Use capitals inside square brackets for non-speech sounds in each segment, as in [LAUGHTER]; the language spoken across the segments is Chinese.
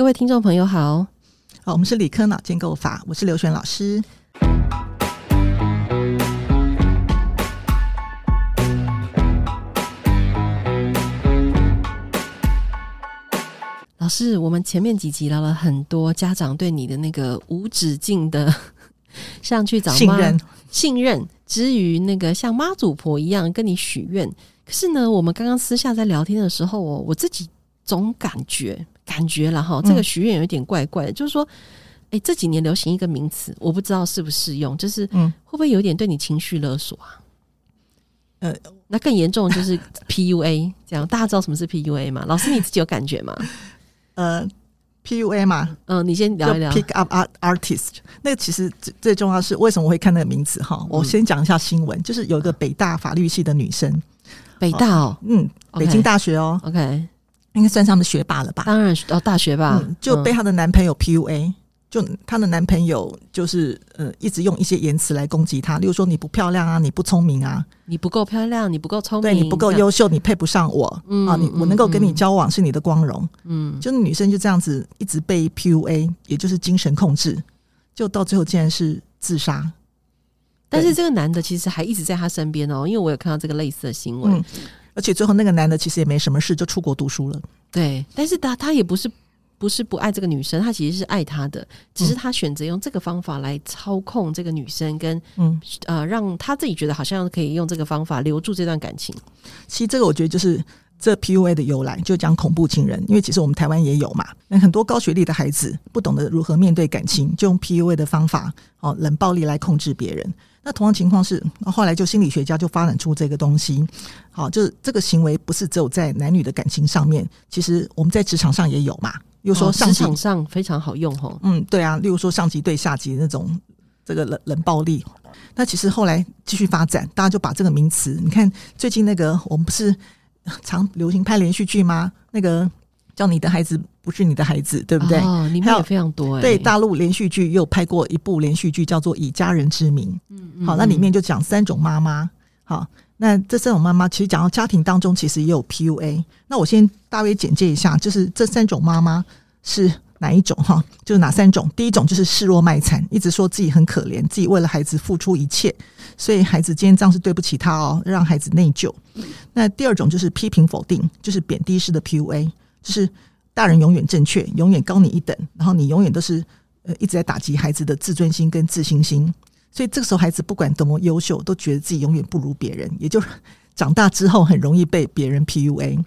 各位听众朋友好，好，我们是理科脑建构法，我是刘璇老师。老师，我们前面几集聊了很多家长对你的那个无止境的，[LAUGHS] 像去找妈信任，信任之余，那个像妈祖婆一样跟你许愿。可是呢，我们刚刚私下在聊天的时候，我我自己总感觉。感觉了哈，这个许愿有点怪怪的，嗯、就是说，哎、欸，这几年流行一个名词，我不知道适不适用，就是嗯，会不会有点对你情绪勒索啊？呃，那更严重的就是 [LAUGHS] PUA，这样大家知道什么是 PUA 吗？老师你自己有感觉吗？呃，PUA 嘛，嗯，你先聊一聊。Pick up art artist，那个其实最最重要是为什么我会看那个名词哈？我先讲一下新闻，就是有一个北大法律系的女生，北大哦，嗯，北京大学哦，OK。应该算上的学霸了吧？当然哦，大学霸、嗯、就被她的男朋友 PUA，、嗯、就她的男朋友就是呃，一直用一些言辞来攻击她，例如说你不漂亮啊，你不聪明啊，你不够漂亮，你不够聪明，对你不够优秀，你配不上我、嗯、啊，你我能够跟你交往是你的光荣，嗯，就是女生就这样子一直被 PUA，也就是精神控制，就到最后竟然是自杀。但是这个男的其实还一直在他身边哦，因为我有看到这个类似的新闻。嗯而且最后那个男的其实也没什么事，就出国读书了。对，但是他他也不是不是不爱这个女生，他其实是爱她的，只是他选择用这个方法来操控这个女生，跟嗯呃让他自己觉得好像可以用这个方法留住这段感情。其实这个我觉得就是这 PUA 的由来，就讲恐怖情人，因为其实我们台湾也有嘛，那很多高学历的孩子不懂得如何面对感情，就用 PUA 的方法哦冷暴力来控制别人。那同样情况是，后来就心理学家就发展出这个东西，好，就是这个行为不是只有在男女的感情上面，其实我们在职场上也有嘛。又说上场上非常好用吼。嗯，对啊，例如说上级对下级那种这个冷冷暴力。那其实后来继续发展，大家就把这个名词，你看最近那个我们不是常流行拍连续剧吗？那个。叫你的孩子不是你的孩子，对不对？哦，里面也非常多欸。对，大陆连续剧又拍过一部连续剧，叫做《以家人之名》。嗯嗯。好，那里面就讲三种妈妈。好，那这三种妈妈其实讲到家庭当中，其实也有 PUA。那我先大约简介一下，就是这三种妈妈是哪一种？哈，就是哪三种？第一种就是示弱卖惨，一直说自己很可怜，自己为了孩子付出一切，所以孩子今天这样是对不起他哦，让孩子内疚。那第二种就是批评否定，就是贬低式的 PUA。就是大人永远正确，永远高你一等，然后你永远都是呃一直在打击孩子的自尊心跟自信心，所以这个时候孩子不管多么优秀，都觉得自己永远不如别人，也就长大之后很容易被别人 PUA。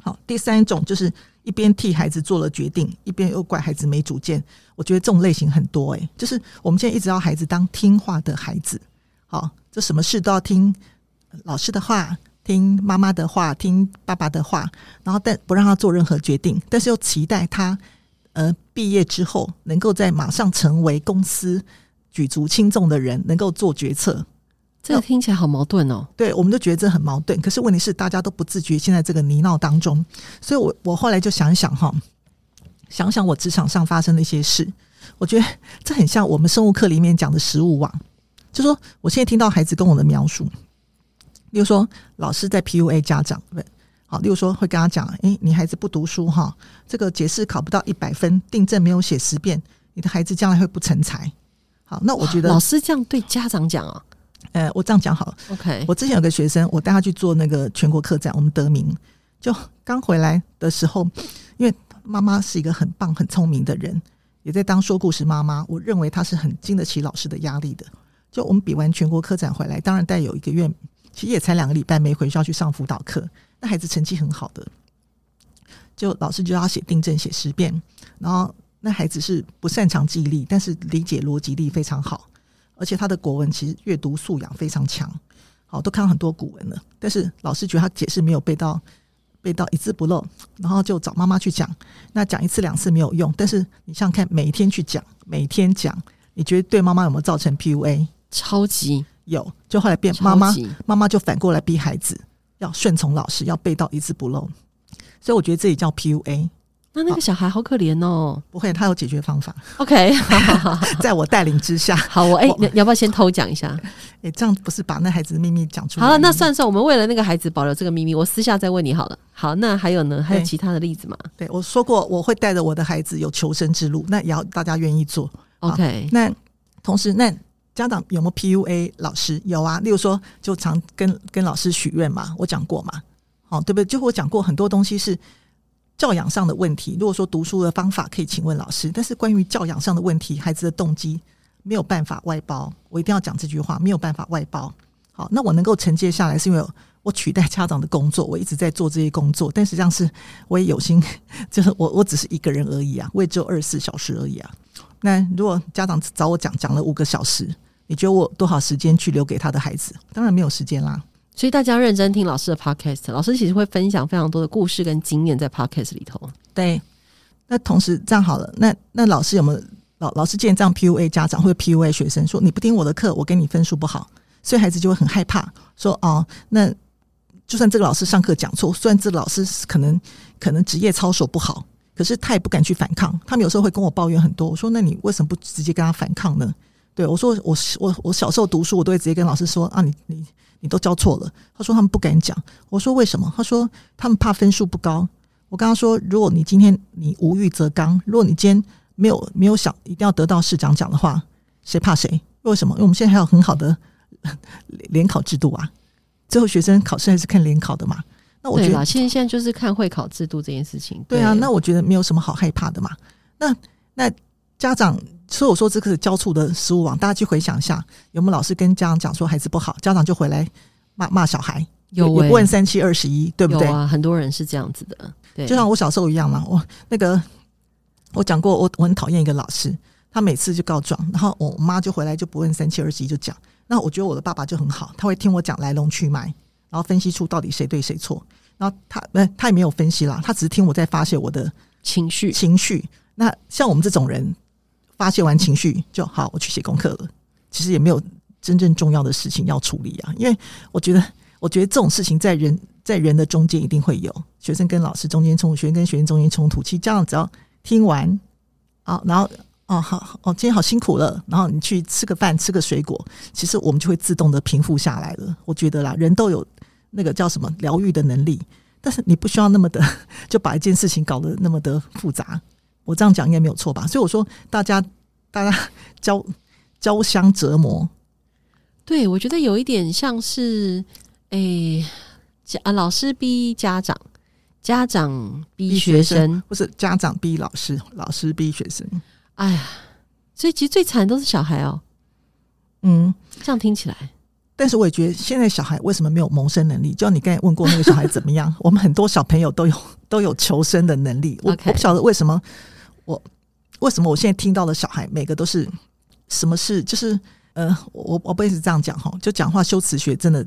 好，第三种就是一边替孩子做了决定，一边又怪孩子没主见。我觉得这种类型很多诶、就是我们现在一直要孩子当听话的孩子，好，这什么事都要听老师的话。听妈妈的话，听爸爸的话，然后但不让他做任何决定，但是又期待他，呃，毕业之后能够在马上成为公司举足轻重的人，能够做决策。这个听起来好矛盾哦。对，我们都觉得这很矛盾。可是问题是，大家都不自觉现在这个泥淖当中。所以我我后来就想一想哈，想想我职场上发生的一些事，我觉得这很像我们生物课里面讲的食物网。就说我现在听到孩子跟我的描述。例如说，老师在 PUA 家长，对，好。例如说，会跟他讲：“诶，你孩子不读书哈，这个解释考不到一百分，订正没有写十遍，你的孩子将来会不成才。”好，那我觉得老师这样对家长讲啊，呃，我这样讲好了。OK，我之前有个学生，我带他去做那个全国科展，我们得名。就刚回来的时候，因为妈妈是一个很棒、很聪明的人，也在当说故事妈妈，我认为她是很经得起老师的压力的。就我们比完全国科展回来，当然带有一个月。其实也才两个礼拜没回校去上辅导课，那孩子成绩很好的，就老师就要写订正写十遍，然后那孩子是不擅长记忆力，但是理解逻辑力非常好，而且他的国文其实阅读素养非常强，好，都看到很多古文了，但是老师觉得他解释没有背到背到一字不漏，然后就找妈妈去讲，那讲一次两次没有用，但是你想想看，每天去讲，每天讲，你觉得对妈妈有没有造成 PUA？超级。有，就后来变妈妈，妈妈就反过来逼孩子要顺从老师，要背到一字不漏。所以我觉得这也叫 PUA。那那个小孩好可怜哦。不会，他有解决方法。OK，[LAUGHS] 在我带领之下，好，我哎，你要不要先偷讲一下？哎，这样不是把那孩子的秘密讲出来？好了，那算算，我们为了那个孩子保留这个秘密，我私下再问你好了。好，那还有呢？还有其他的例子吗？对，我说过，我会带着我的孩子有求生之路，那也要大家愿意做。OK，那同时，那家长有没有 PUA 老师？有啊，例如说，就常跟跟老师许愿嘛，我讲过嘛，好，对不对？就我讲过很多东西是教养上的问题。如果说读书的方法可以请问老师，但是关于教养上的问题，孩子的动机没有办法外包。我一定要讲这句话，没有办法外包。好，那我能够承接下来，是因为我取代家长的工作，我一直在做这些工作。但实际上是我也有心，[LAUGHS] 就是我我只是一个人而已啊，我也只有二十四小时而已啊。那如果家长找我讲讲了五个小时，你觉得我多少时间去留给他的孩子？当然没有时间啦。所以大家认真听老师的 podcast，老师其实会分享非常多的故事跟经验在 podcast 里头。对，那同时这样好了，那那老师有没有老老师见这样 PUA 家长或者 PUA 学生，说你不听我的课，我给你分数不好，所以孩子就会很害怕，说哦，那就算这个老师上课讲错，虽然这个老师可能可能职业操守不好。可是他也不敢去反抗，他们有时候会跟我抱怨很多。我说：“那你为什么不直接跟他反抗呢？”对我说：“我我我小时候读书，我都会直接跟老师说啊，你你你都教错了。”他说：“他们不敢讲。”我说：“为什么？”他说：“他们怕分数不高。”我跟他说：“如果你今天你无欲则刚，如果你今天没有没有想一定要得到市长奖的话，谁怕谁？为什么？因为我们现在还有很好的 [LAUGHS] 联考制度啊，最后学生考试还是看联考的嘛。”那我觉得，现在现在就是看会考制度这件事情。对啊，那我觉得没有什么好害怕的嘛。那那家长，所以我说这个是交错的食物网，大家去回想一下，有没有老师跟家长讲说孩子不好，家长就回来骂骂小孩，有、欸、也不问三七二十一，对不对？啊，很多人是这样子的。对，就像我小时候一样嘛。我那个我讲过，我我很讨厌一个老师，他每次就告状，然后我妈就回来就不问三七二十一就讲。那我觉得我的爸爸就很好，他会听我讲来龙去脉。然后分析出到底谁对谁错，然后他呃他也没有分析啦，他只是听我在发泄我的情绪情绪。那像我们这种人发泄完情绪就好，我去写功课了。其实也没有真正重要的事情要处理啊，因为我觉得我觉得这种事情在人在人的中间一定会有学生跟老师中间冲突，学生跟学生中间冲突。其实这样只要听完啊，然后。哦，好哦，今天好辛苦了。然后你去吃个饭，吃个水果，其实我们就会自动的平复下来了。我觉得啦，人都有那个叫什么疗愈的能力，但是你不需要那么的 [LAUGHS] 就把一件事情搞得那么的复杂。我这样讲应该没有错吧？所以我说，大家 [LAUGHS] 大家交交相折磨。对，我觉得有一点像是，诶，家啊，老师逼家长，家长逼学生，不是家长逼老师，老师逼学生。哎呀，所以其实最惨的都是小孩哦。嗯，这样听起来，但是我也觉得现在小孩为什么没有谋生能力？就像你刚才问过那个小孩怎么样，我们很多小朋友都有都有求生的能力。我我不晓得为什么我为什么我现在听到的小孩每个都是什么事？就是呃，我我不会是这样讲哈，就讲话修辞学真的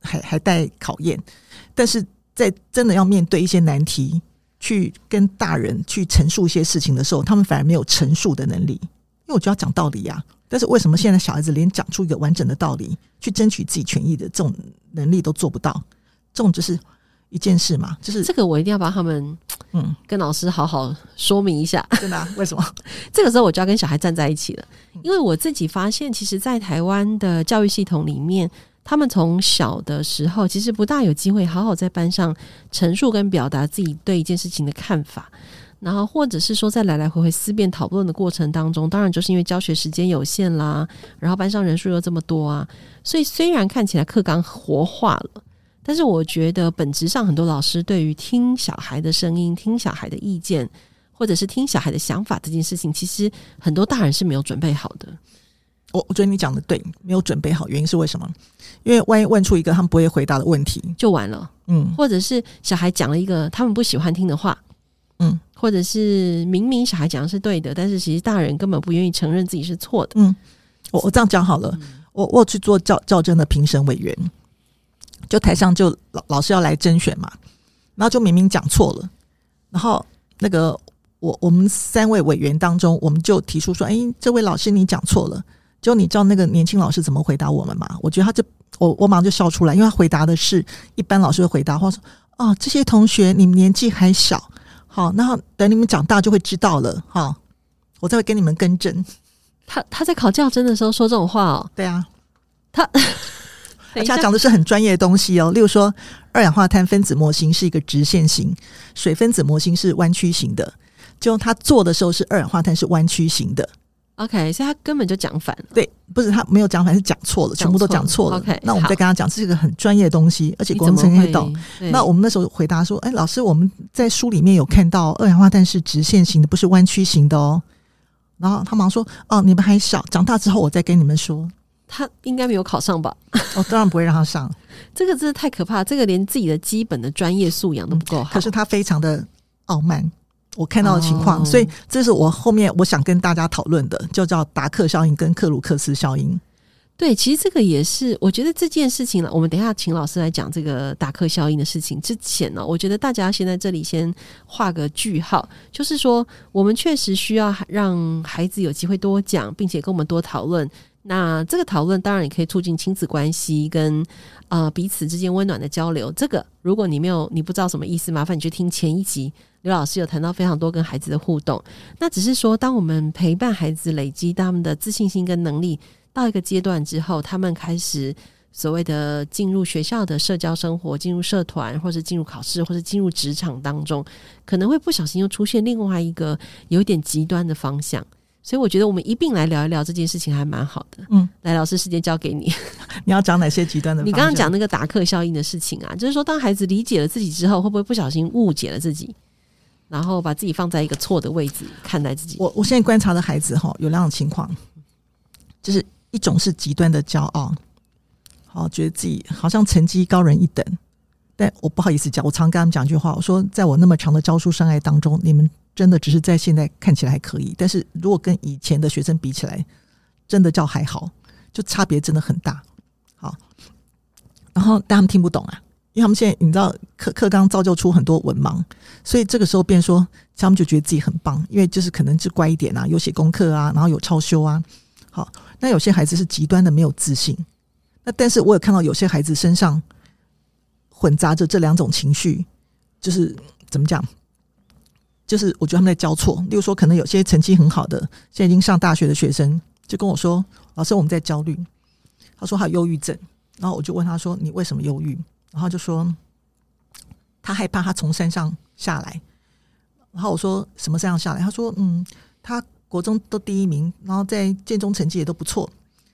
还还带考验，但是在真的要面对一些难题。去跟大人去陈述一些事情的时候，他们反而没有陈述的能力，因为我就要讲道理呀、但是为什么现在小孩子连讲出一个完整的道理，去争取自己权益的这种能力都做不到？这种就是一件事嘛，就是这个我一定要帮他们，嗯，跟老师好好说明一下。真的、啊？为什么？[LAUGHS] 这个时候我就要跟小孩站在一起了，因为我自己发现，其实，在台湾的教育系统里面。他们从小的时候，其实不大有机会好好在班上陈述跟表达自己对一件事情的看法，然后或者是说在来来回回思辨讨论的过程当中，当然就是因为教学时间有限啦，然后班上人数又这么多啊，所以虽然看起来课纲活化了，但是我觉得本质上很多老师对于听小孩的声音、听小孩的意见，或者是听小孩的想法这件事情，其实很多大人是没有准备好的。我我觉得你讲的对，没有准备好，原因是为什么？因为万一问出一个他们不会回答的问题，就完了。嗯，或者是小孩讲了一个他们不喜欢听的话，嗯，或者是明明小孩讲的是对的，但是其实大人根本不愿意承认自己是错的。嗯，我我这样讲好了，嗯、我我去做校校正的评审委员，就台上就老老师要来甄选嘛，然后就明明讲错了，然后那个我我们三位委员当中，我们就提出说，哎，这位老师你讲错了。就你知道那个年轻老师怎么回答我们吗？我觉得他就我我马上就笑出来，因为他回答的是一般老师会回答话说：“哦，这些同学你们年纪还小，好，那等你们长大就会知道了。哈，我再会跟你们更正。他他在考教甄的时候说这种话哦。对啊，他而且他讲的是很专业的东西哦。例如说，二氧化碳分子模型是一个直线型，水分子模型是弯曲型的。就他做的时候是二氧化碳是弯曲型的。OK，所以他根本就讲反了。对，不是他没有讲反，是讲错了，全部都讲错了。OK，那我们再跟他讲，这是一个很专业的东西，而且工程也懂。那我们那时候回答说：“哎，老师，我们在书里面有看到二氧化碳是直线型的，不是弯曲型的哦。”然后他忙说：“哦，你们还小，长大之后我再跟你们说。”他应该没有考上吧？哦，当然不会让他上。[LAUGHS] 这个真的太可怕，这个连自己的基本的专业素养都不够好。可是他非常的傲慢。我看到的情况，哦、所以这是我后面我想跟大家讨论的，就叫达克效应跟克鲁克斯效应。对，其实这个也是，我觉得这件事情呢，我们等一下请老师来讲这个达克效应的事情之前呢，我觉得大家先在这里先画个句号，就是说，我们确实需要让孩子有机会多讲，并且跟我们多讨论。那这个讨论当然也可以促进亲子关系跟呃彼此之间温暖的交流。这个如果你没有你不知道什么意思，麻烦你去听前一集。刘老师有谈到非常多跟孩子的互动，那只是说，当我们陪伴孩子累积他们的自信心跟能力到一个阶段之后，他们开始所谓的进入学校的社交生活、进入社团，或是进入考试，或是进入职场当中，可能会不小心又出现另外一个有点极端的方向。所以，我觉得我们一并来聊一聊这件事情，还蛮好的。嗯，来，老师，时间交给你。[LAUGHS] 你要讲哪些极端的？[LAUGHS] 你刚刚讲那个达克效应的事情啊，就是说，当孩子理解了自己之后，会不会不小心误解了自己？然后把自己放在一个错的位置看待自己。我我现在观察的孩子哈，有两种情况，就是一种是极端的骄傲，好觉得自己好像成绩高人一等。但我不好意思讲，我常跟他们讲一句话，我说在我那么长的教书生涯当中，你们真的只是在现在看起来还可以，但是如果跟以前的学生比起来，真的叫还好，就差别真的很大。好，然后但他们听不懂啊。因为他们现在你知道课课纲造就出很多文盲，所以这个时候变说他们就觉得自己很棒，因为就是可能是乖一点啊，有写功课啊，然后有超修啊。好，那有些孩子是极端的没有自信，那但是我有看到有些孩子身上混杂着这两种情绪，就是怎么讲？就是我觉得他们在交错。例如说，可能有些成绩很好的，现在已经上大学的学生就跟我说：“老师，我们在焦虑。”他说他有忧郁症，然后我就问他说：“你为什么忧郁？”然后就说他害怕他从山上下来，然后我说什么山上下来？他说嗯，他国中都第一名，然后在建中成绩也都不错，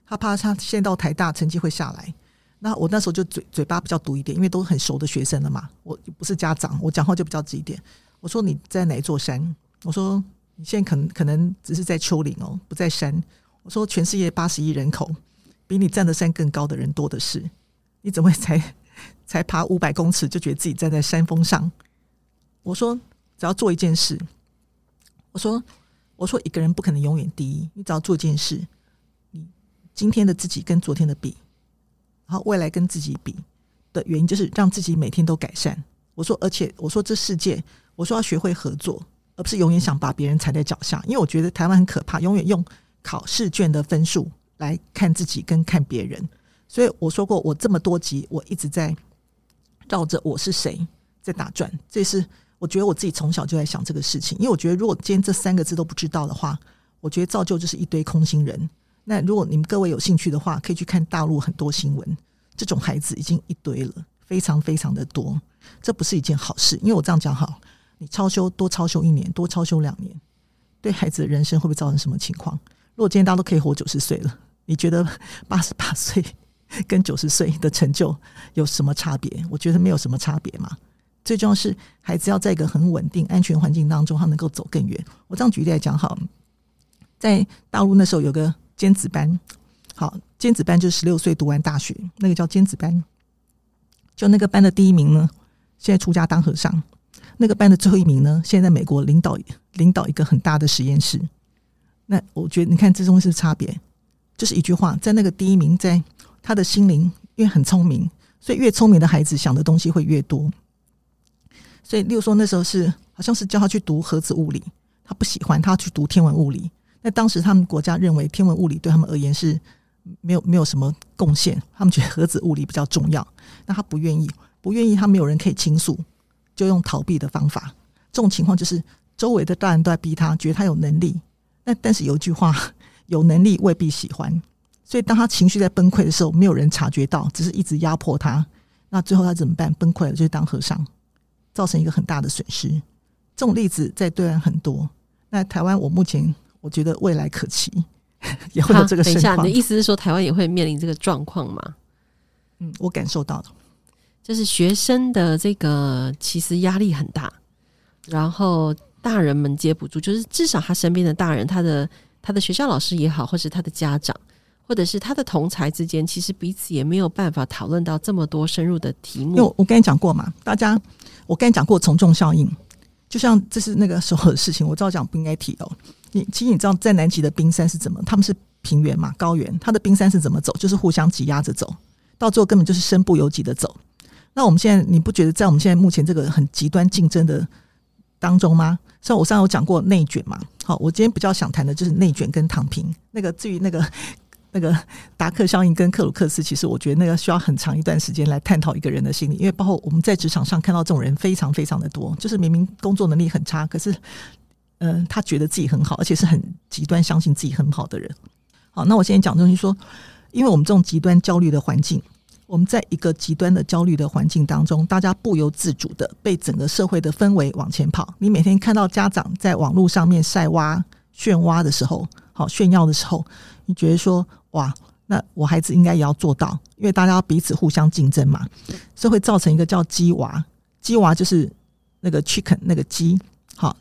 他怕他现在到台大成绩会下来。那我那时候就嘴嘴巴比较毒一点，因为都很熟的学生了嘛，我不是家长，我讲话就比较直一点。我说你在哪一座山？我说你现在可能可能只是在丘陵哦，不在山。我说全世界八十亿人口，比你站的山更高的人多的是，你怎么才？才爬五百公尺就觉得自己站在山峰上。我说，只要做一件事。我说，我说一个人不可能永远第一。你只要做一件事，你今天的自己跟昨天的比，然后未来跟自己比的原因，就是让自己每天都改善。我说，而且我说这世界，我说要学会合作，而不是永远想把别人踩在脚下。因为我觉得台湾很可怕，永远用考试卷的分数来看自己跟看别人。所以我说过，我这么多集，我一直在。绕着我是谁在打转，这是我觉得我自己从小就在想这个事情。因为我觉得，如果今天这三个字都不知道的话，我觉得造就就是一堆空心人。那如果你们各位有兴趣的话，可以去看大陆很多新闻，这种孩子已经一堆了，非常非常的多。这不是一件好事，因为我这样讲好，你超修多超修一年，多超修两年，对孩子的人生会不会造成什么情况？如果今天大家都可以活九十岁了，你觉得八十八岁？跟九十岁的成就有什么差别？我觉得没有什么差别嘛。最重要是孩子要在一个很稳定、安全环境当中，他能够走更远。我这样举例来讲，好，在大陆那时候有个尖子班，好，尖子班就是十六岁读完大学，那个叫尖子班。就那个班的第一名呢，现在出家当和尚；那个班的最后一名呢，现在美国领导领导一个很大的实验室。那我觉得，你看这东西是差别，就是一句话，在那个第一名在。他的心灵因为很聪明，所以越聪明的孩子想的东西会越多。所以，例如说那时候是好像是叫他去读核子物理，他不喜欢，他要去读天文物理。那当时他们国家认为天文物理对他们而言是没有没有什么贡献，他们觉得核子物理比较重要。那他不愿意，不愿意，他没有人可以倾诉，就用逃避的方法。这种情况就是周围的大人都在逼他，觉得他有能力。那但是有一句话，有能力未必喜欢。所以当他情绪在崩溃的时候，没有人察觉到，只是一直压迫他。那最后他怎么办？崩溃了，就是当和尚，造成一个很大的损失。这种例子在对岸很多。那台湾，我目前我觉得未来可期，也会有这个。等一下，你的意思是说台湾也会面临这个状况吗？嗯，我感受到的，就是学生的这个其实压力很大，然后大人们接不住，就是至少他身边的大人，他的他的学校老师也好，或是他的家长。或者是他的同才之间，其实彼此也没有办法讨论到这么多深入的题目。因为我跟你讲过嘛，大家我跟你讲过从众效应，就像这是那个时候的事情，我照讲不应该提哦。你其实你知道在南极的冰山是怎么？他们是平原嘛，高原，它的冰山是怎么走？就是互相挤压着走，到最后根本就是身不由己的走。那我们现在你不觉得在我们现在目前这个很极端竞争的当中吗？像我上次有讲过内卷嘛，好，我今天比较想谈的就是内卷跟躺平。那个至于那个。[LAUGHS] 那个达克效应跟克鲁克斯，其实我觉得那个需要很长一段时间来探讨一个人的心理，因为包括我们在职场上看到这种人非常非常的多，就是明明工作能力很差，可是，嗯、呃，他觉得自己很好，而且是很极端相信自己很好的人。好，那我现在讲东西说，因为我们这种极端焦虑的环境，我们在一个极端的焦虑的环境当中，大家不由自主的被整个社会的氛围往前跑。你每天看到家长在网络上面晒娃、炫娃的时候，好炫耀的时候，你觉得说？哇，那我孩子应该也要做到，因为大家彼此互相竞争嘛，所以会造成一个叫鸡娃，鸡娃就是那个 chicken 那个鸡，好，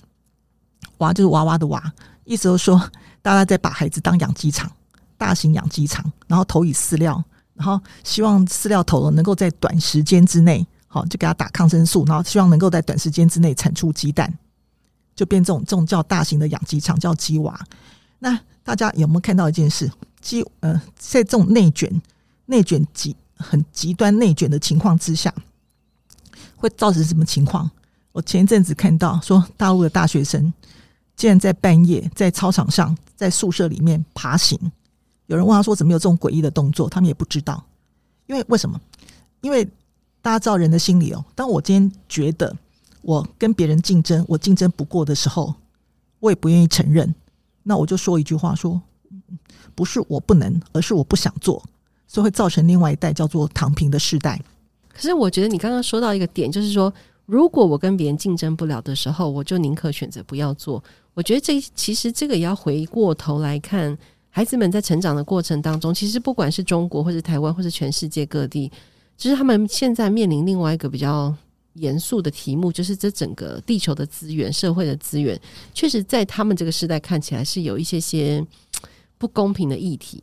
娃就是娃娃的娃，意思就是说大家在把孩子当养鸡场，大型养鸡场，然后投以饲料，然后希望饲料投了能够在短时间之内，好就给他打抗生素，然后希望能够在短时间之内产出鸡蛋，就变这种这种叫大型的养鸡场，叫鸡娃。那大家有没有看到一件事？鸡呃，在这种内卷、内卷极很极端内卷的情况之下，会造成什么情况？我前一阵子看到说，大陆的大学生竟然在半夜在操场上、在宿舍里面爬行。有人问他说：“怎么有这种诡异的动作？”他们也不知道，因为为什么？因为大家知道人的心理哦。当我今天觉得我跟别人竞争，我竞争不过的时候，我也不愿意承认。那我就说一句话说。不是我不能，而是我不想做，所以会造成另外一代叫做躺平的世代。可是我觉得你刚刚说到一个点，就是说，如果我跟别人竞争不了的时候，我就宁可选择不要做。我觉得这其实这个也要回过头来看，孩子们在成长的过程当中，其实不管是中国或是台湾或是全世界各地，其实他们现在面临另外一个比较严肃的题目，就是这整个地球的资源、社会的资源，确实在他们这个时代看起来是有一些些。不公平的议题，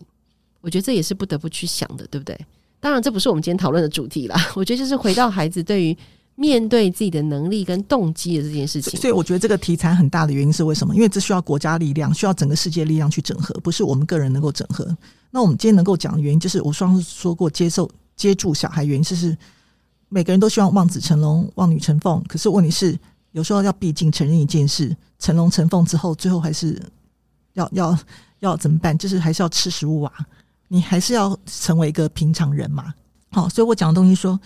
我觉得这也是不得不去想的，对不对？当然，这不是我们今天讨论的主题啦。我觉得就是回到孩子对于面对自己的能力跟动机的这件事情。所以，我觉得这个题材很大的原因是为什么？因为这需要国家力量，需要整个世界力量去整合，不是我们个人能够整合。那我们今天能够讲的原因，就是我上次说过，接受接住小孩原因，就是每个人都希望望子成龙、望女成凤。可是问题是，有时候要毕竟承认一件事：成龙成凤之后，最后还是要要。要怎么办？就是还是要吃食物啊，你还是要成为一个平常人嘛。好，所以我讲的东西说，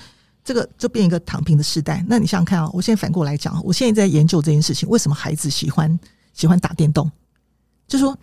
这个就变一个躺平的时代。那你想想看啊，我现在反过来讲，我现在在研究这件事情，为什么孩子喜欢喜欢打电动？就说，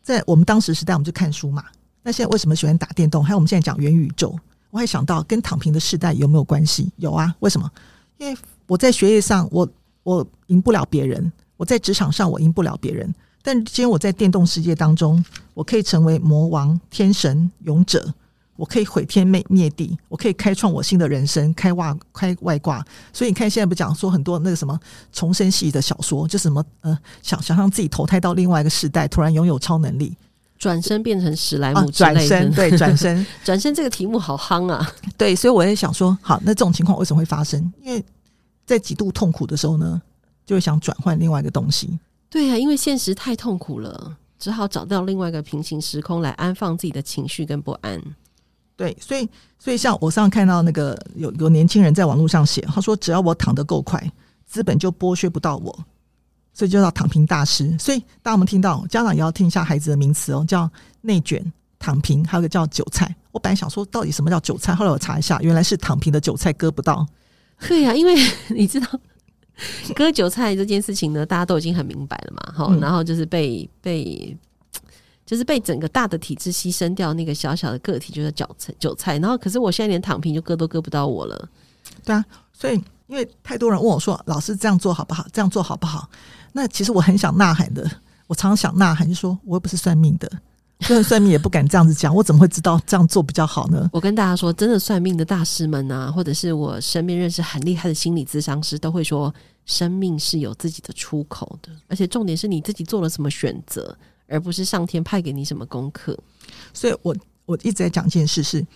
在我们当时时代，我们就看书嘛。那现在为什么喜欢打电动？还有我们现在讲元宇宙，我还想到跟躺平的时代有没有关系？有啊，为什么？因为我在学业上我我赢不了别人，我在职场上我赢不了别人。但今天我在电动世界当中，我可以成为魔王、天神、勇者，我可以毁天灭灭地，我可以开创我新的人生，开外开外挂。所以你看，现在不讲说很多那个什么重生系的小说，就什么呃，想想让自己投胎到另外一个时代，突然拥有超能力，转身变成史莱姆之类的，转身对转身 [LAUGHS] 转身这个题目好夯啊！对，所以我也想说，好，那这种情况为什么会发生？因为在极度痛苦的时候呢，就会想转换另外一个东西。对呀、啊，因为现实太痛苦了，只好找到另外一个平行时空来安放自己的情绪跟不安。对，所以所以像我上次看到那个有有年轻人在网络上写，他说只要我躺得够快，资本就剥削不到我，所以就叫躺平大师。所以当我们听到家长也要听一下孩子的名词哦，叫内卷、躺平，还有个叫韭菜。我本来想说到底什么叫韭菜，后来我查一下，原来是躺平的韭菜割不到。对呀、啊，因为 [LAUGHS] 你知道。割韭菜这件事情呢，大家都已经很明白了嘛，哈、嗯，然后就是被被，就是被整个大的体制牺牲掉那个小小的个体，就是韭菜韭菜。然后，可是我现在连躺平就割都割不到我了。对啊，所以因为太多人问我说：“老师这样做好不好？这样做好不好？”那其实我很想呐喊的，我常常想呐喊，就说我又不是算命的。就算算命也不敢这样子讲，我怎么会知道这样做比较好呢？我跟大家说，真的算命的大师们啊，或者是我身边认识很厉害的心理咨商师，都会说，生命是有自己的出口的，而且重点是你自己做了什么选择，而不是上天派给你什么功课。所以我我一直在讲一件事是，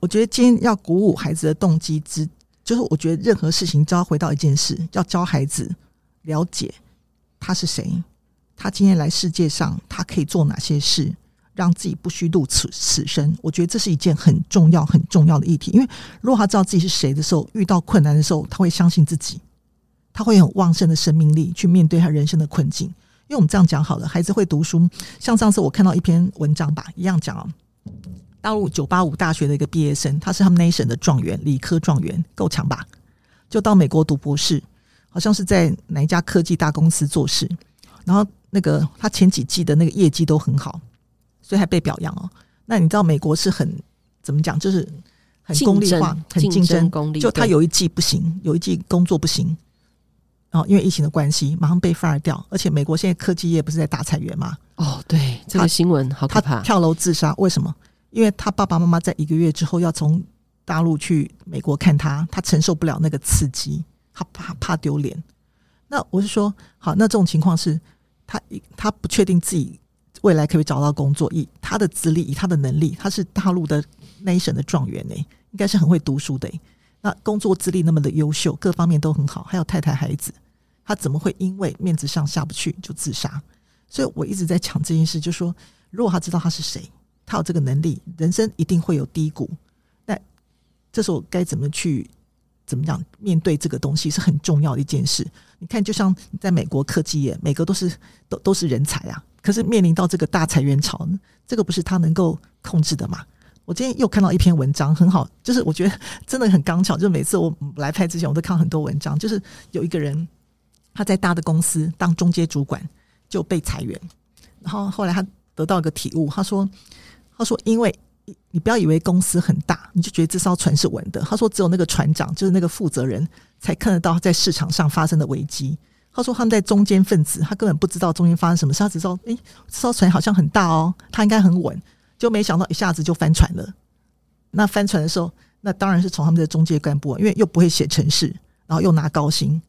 我觉得今天要鼓舞孩子的动机之，就是我觉得任何事情都要回到一件事，要教孩子了解他是谁。他今天来世界上，他可以做哪些事，让自己不虚度此此生？我觉得这是一件很重要、很重要的议题。因为如果他知道自己是谁的时候，遇到困难的时候，他会相信自己，他会有旺盛的生命力去面对他人生的困境。因为我们这样讲好了，孩子会读书。像上次我看到一篇文章吧，一样讲哦，大陆九八五大学的一个毕业生，他是他们 nation 的状元，理科状元，够强吧？就到美国读博士，好像是在哪一家科技大公司做事，然后。那个他前几季的那个业绩都很好，所以还被表扬哦。那你知道美国是很怎么讲，就是很功利化，很竞争功利。就他有一季不行，有一季工作不行，哦，因为疫情的关系，马上被 fire 掉。而且美国现在科技业不是在大裁员吗？哦，对，这个新闻好可怕。他跳楼自杀，为什么？因为他爸爸妈妈在一个月之后要从大陆去美国看他，他承受不了那个刺激，他怕怕丢脸。那我是说，好，那这种情况是。他他不确定自己未来可不可以找到工作，以他的资历，以他的能力，他是大陆的 nation 的状元呢，应该是很会读书的。那工作资历那么的优秀，各方面都很好，还有太太孩子，他怎么会因为面子上下不去就自杀？所以我一直在讲这件事，就说，如果他知道他是谁，他有这个能力，人生一定会有低谷，那这时候该怎么去？怎么讲？面对这个东西是很重要的一件事。你看，就像在美国科技业，每个都是都都是人才啊。可是面临到这个大裁员潮，这个不是他能够控制的嘛？我今天又看到一篇文章，很好，就是我觉得 [LAUGHS] 真的很刚巧。就是每次我来拍之前，我都看很多文章，就是有一个人他在大的公司当中阶主管就被裁员，然后后来他得到一个体悟，他说：“他说因为。”你不要以为公司很大，你就觉得这艘船是稳的。他说，只有那个船长，就是那个负责人，才看得到在市场上发生的危机。他说，他们在中间分子，他根本不知道中间发生什么事，他只知道，诶，这艘船好像很大哦，他应该很稳，就没想到一下子就翻船了。那翻船的时候，那当然是从他们的中介干部，因为又不会写程式，然后又拿高薪。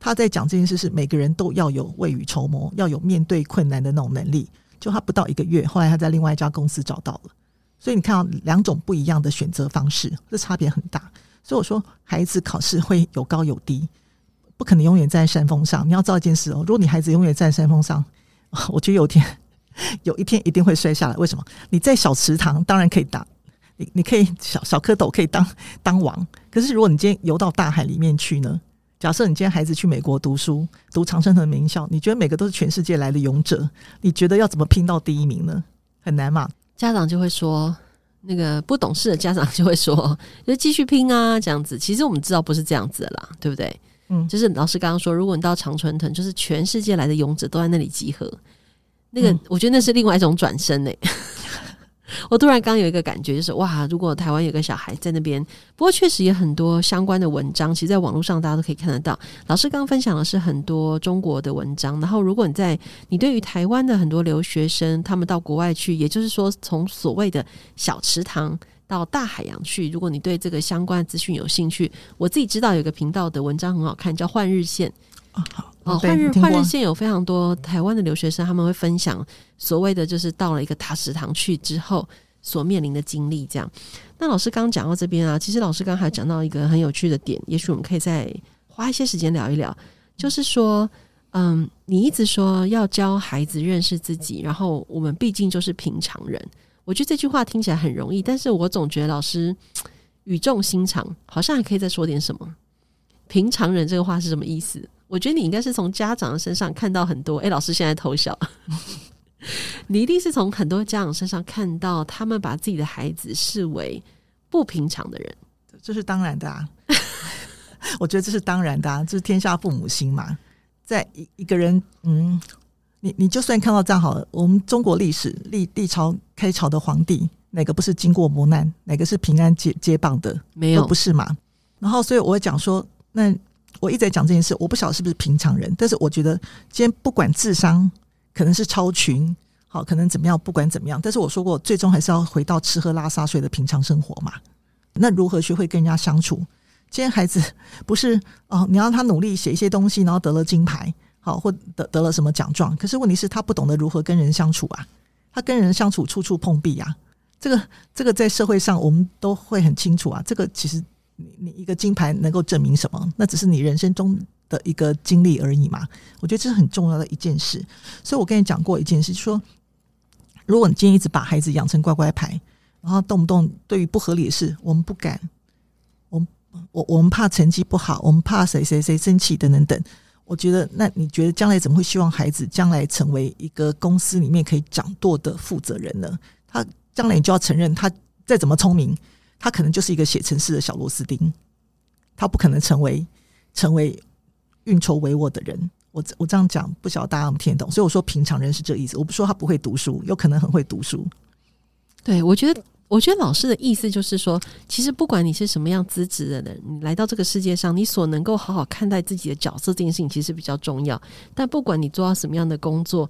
他在讲这件事是每个人都要有未雨绸缪，要有面对困难的那种能力。就他不到一个月，后来他在另外一家公司找到了。所以你看到两种不一样的选择方式，这差别很大。所以我说，孩子考试会有高有低，不可能永远站在山峰上。你要知道一件事哦，如果你孩子永远站在山峰上，[LAUGHS] 我觉得有天，[LAUGHS] 有一天一定会摔下来。为什么？你在小池塘当然可以打，你你可以小小蝌蚪可以当当王。可是如果你今天游到大海里面去呢？假设你今天孩子去美国读书，读常春藤名校，你觉得每个都是全世界来的勇者，你觉得要怎么拼到第一名呢？很难嘛。家长就会说，那个不懂事的家长就会说，[LAUGHS] 就继续拼啊，这样子。其实我们知道不是这样子的啦，对不对？嗯，就是老师刚刚说，如果你到常春藤，就是全世界来的勇者都在那里集合，那个我觉得那是另外一种转身呢、欸。[LAUGHS] 我突然刚有一个感觉，就是哇，如果台湾有个小孩在那边，不过确实也很多相关的文章，其实在网络上大家都可以看得到。老师刚刚分享的是很多中国的文章，然后如果你在你对于台湾的很多留学生，他们到国外去，也就是说从所谓的小池塘到大海洋去，如果你对这个相关的资讯有兴趣，我自己知道有个频道的文章很好看，叫《换日线》。哦，换日换日线有非常多台湾的留学生，他们会分享所谓的就是到了一个大食堂去之后所面临的经历。这样，那老师刚刚讲到这边啊，其实老师刚刚还讲到一个很有趣的点，也许我们可以再花一些时间聊一聊。就是说，嗯，你一直说要教孩子认识自己，然后我们毕竟就是平常人。我觉得这句话听起来很容易，但是我总觉得老师语重心长，好像还可以再说点什么。平常人这个话是什么意思？我觉得你应该是从家长的身上看到很多。哎，老师现在偷笑，[LAUGHS] 你一定是从很多家长身上看到他们把自己的孩子视为不平常的人，这是当然的啊。[LAUGHS] 我觉得这是当然的，啊，这，是天下父母心嘛。在一一个人，嗯，你你就算看到这样好了，我们中国历史历历朝开朝的皇帝，哪个不是经过磨难，哪个是平安接接棒的？没有，不是嘛？然后，所以我会讲说，那我一直在讲这件事，我不晓得是不是平常人，但是我觉得今天不管智商可能是超群，好，可能怎么样，不管怎么样，但是我说过，最终还是要回到吃喝拉撒睡的平常生活嘛。那如何学会跟人家相处？今天孩子不是哦，你让他努力写一些东西，然后得了金牌，好，或得得了什么奖状。可是问题是他不懂得如何跟人相处啊，他跟人相处处处碰壁啊。这个这个在社会上我们都会很清楚啊。这个其实你你一个金牌能够证明什么？那只是你人生中的一个经历而已嘛。我觉得这是很重要的一件事。所以我跟你讲过一件事，说如果你今天一直把孩子养成乖乖牌，然后动不动对于不合理的事，我们不敢。我我们怕成绩不好，我们怕谁谁谁生气等等等。我觉得，那你觉得将来怎么会希望孩子将来成为一个公司里面可以掌舵的负责人呢？他将来你就要承认，他再怎么聪明，他可能就是一个写程式的小螺丝钉，他不可能成为成为运筹帷幄的人。我我这样讲，不晓得大家有没有听懂？所以我说平常人是这意思。我不说他不会读书，有可能很会读书。对，我觉得。我觉得老师的意思就是说，其实不管你是什么样资质的人，你来到这个世界上，你所能够好好看待自己的角色这件事情，其实比较重要。但不管你做到什么样的工作，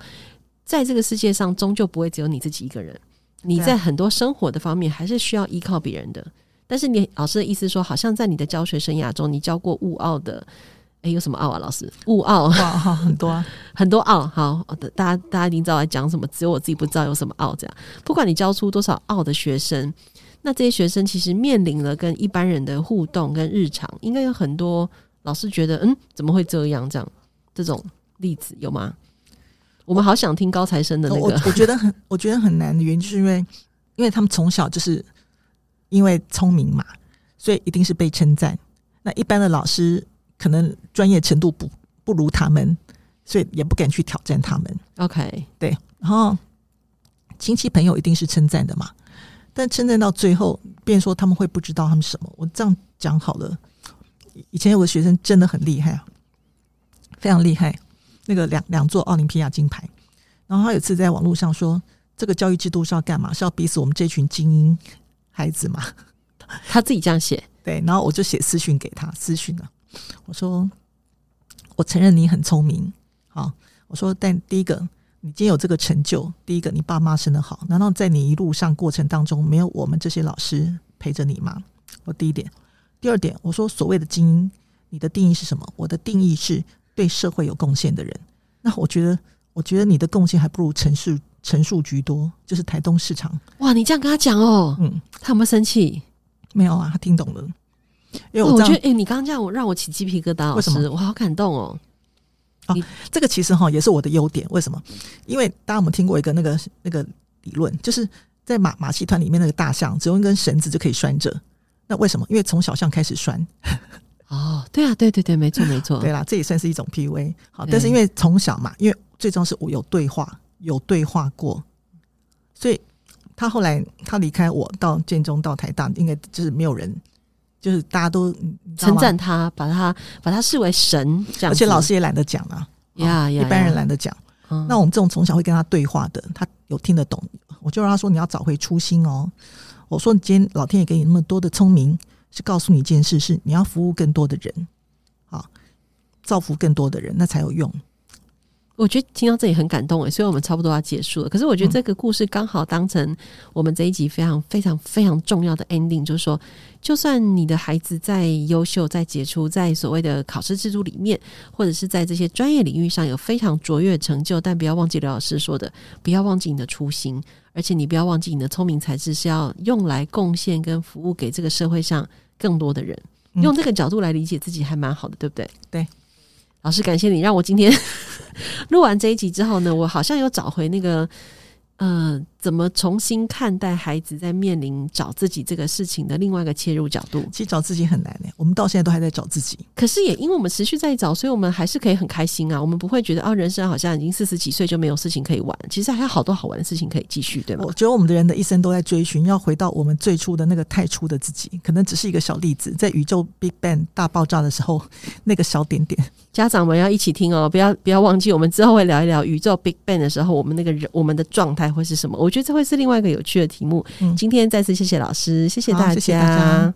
在这个世界上，终究不会只有你自己一个人。你在很多生活的方面，还是需要依靠别人的。但是你老师的意思说，好像在你的教学生涯中，你教过物奥的。哎，有什么奥啊？老师，物奥哈，很多啊，[LAUGHS] 很多奥。好，大家大家一定知道在讲什么，只有我自己不知道有什么奥。这样，不管你教出多少奥的学生，那这些学生其实面临了跟一般人的互动跟日常，应该有很多老师觉得，嗯，怎么会这样？这样这种例子有吗？我们好想听高材生的那个。我我觉得很，我觉得很难的原因，就是因为因为他们从小就是因为聪明嘛，所以一定是被称赞。那一般的老师。可能专业程度不不如他们，所以也不敢去挑战他们。OK，对。然后亲戚朋友一定是称赞的嘛，但称赞到最后，变说他们会不知道他们什么。我这样讲好了。以前有个学生真的很厉害啊，非常厉害，那个两两座奥林匹亚金牌。然后他有次在网络上说：“这个教育制度是要干嘛？是要逼死我们这群精英孩子吗？” [LAUGHS] 他自己这样写。对，然后我就写私讯给他，私讯了。我说，我承认你很聪明，好。我说，但第一个，你今天有这个成就，第一个，你爸妈生得好，难道在你一路上过程当中没有我们这些老师陪着你吗？我第一点，第二点，我说所谓的精英，你的定义是什么？我的定义是对社会有贡献的人。那我觉得，我觉得你的贡献还不如陈述陈述居多，就是台东市场。哇，你这样跟他讲哦，嗯，他有没有生气？没有啊，他听懂了。因为我，我觉得，哎、欸，你刚刚这样我让我起鸡皮疙瘩，老师，我好感动哦。啊，这个其实哈也是我的优点。为什么？因为大家有没有听过一个那个那个理论，就是在马马戏团里面那个大象只用一根绳子就可以拴着。那为什么？因为从小象开始拴。哦，对啊，对对对，没错没错。[LAUGHS] 对啦，这也算是一种 PUA。好，但是因为从小嘛，因为最终是我有对话，有对话过，所以他后来他离开我到建中到台大，应该就是没有人。就是大家都称赞他，把他把他视为神这样，而且老师也懒得讲啊，呀呀，一般人懒得讲。那我们这种从小会跟他对话的，他有听得懂，我就让他说：“你要找回初心哦。”我说你：“今天老天爷给你那么多的聪明，是告诉你一件事，是你要服务更多的人，好，造福更多的人，那才有用。”我觉得听到这里很感动诶，所以我们差不多要结束了。可是我觉得这个故事刚好当成我们这一集非常非常非常重要的 ending，就是说，就算你的孩子再优秀、再杰出，在所谓的考试制度里面，或者是在这些专业领域上有非常卓越成就，但不要忘记刘老师说的，不要忘记你的初心，而且你不要忘记你的聪明才智是要用来贡献跟服务给这个社会上更多的人。用这个角度来理解自己还蛮好的，对不对？对。老师，感谢你让我今天 [LAUGHS] 录完这一集之后呢，我好像又找回那个，呃，怎么重新看待孩子在面临找自己这个事情的另外一个切入角度？其实找自己很难呢，我们到现在都还在找自己。可是也因为我们持续在找，所以我们还是可以很开心啊。我们不会觉得啊，人生好像已经四十几岁就没有事情可以玩。其实还有好多好玩的事情可以继续，对吗？我觉得我们的人的一生都在追寻，要回到我们最初的那个太初的自己。可能只是一个小例子，在宇宙 Big Bang 大爆炸的时候，那个小点点。家长们要一起听哦，不要不要忘记，我们之后会聊一聊宇宙 Big Bang 的时候，我们那个人我们的状态会是什么？我觉得这会是另外一个有趣的题目。嗯，今天再次谢谢老师，谢谢大家。谢谢大家。